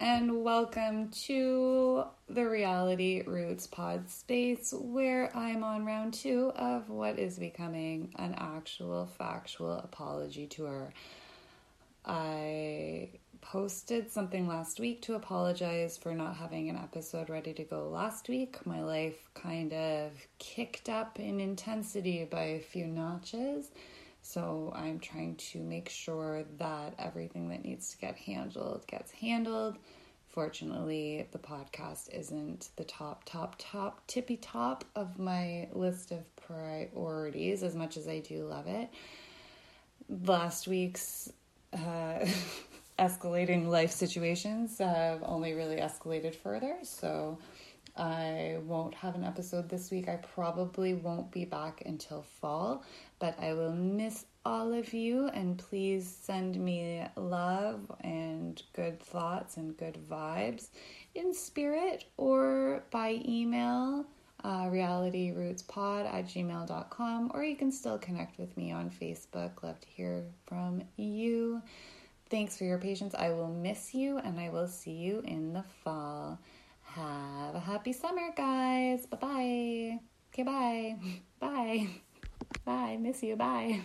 and welcome to the Reality Roots Pod space where I'm on round two of what is becoming an actual factual apology tour. I posted something last week to apologize for not having an episode ready to go last week. My life kind of kicked up in intensity by a few notches. So I'm trying to make sure that everything that needs to get handled gets handled. Fortunately, the podcast isn't the top, top, top, tippy top of my list of priorities as much as I do love it. Last week's uh, escalating life situations have only really escalated further. So I won't have an episode this week. I probably won't be back until fall, but I will miss all of you. And please send me love and good thoughts and good vibes in spirit or by email uh, realityrootspod at gmail.com or you can still connect with me on facebook. Love to hear from you. Thanks for your patience. I will miss you and i will see you in the fall happy summer, guys. Bye bye. Okay, bye. Bye. Bye. Miss you. Bye.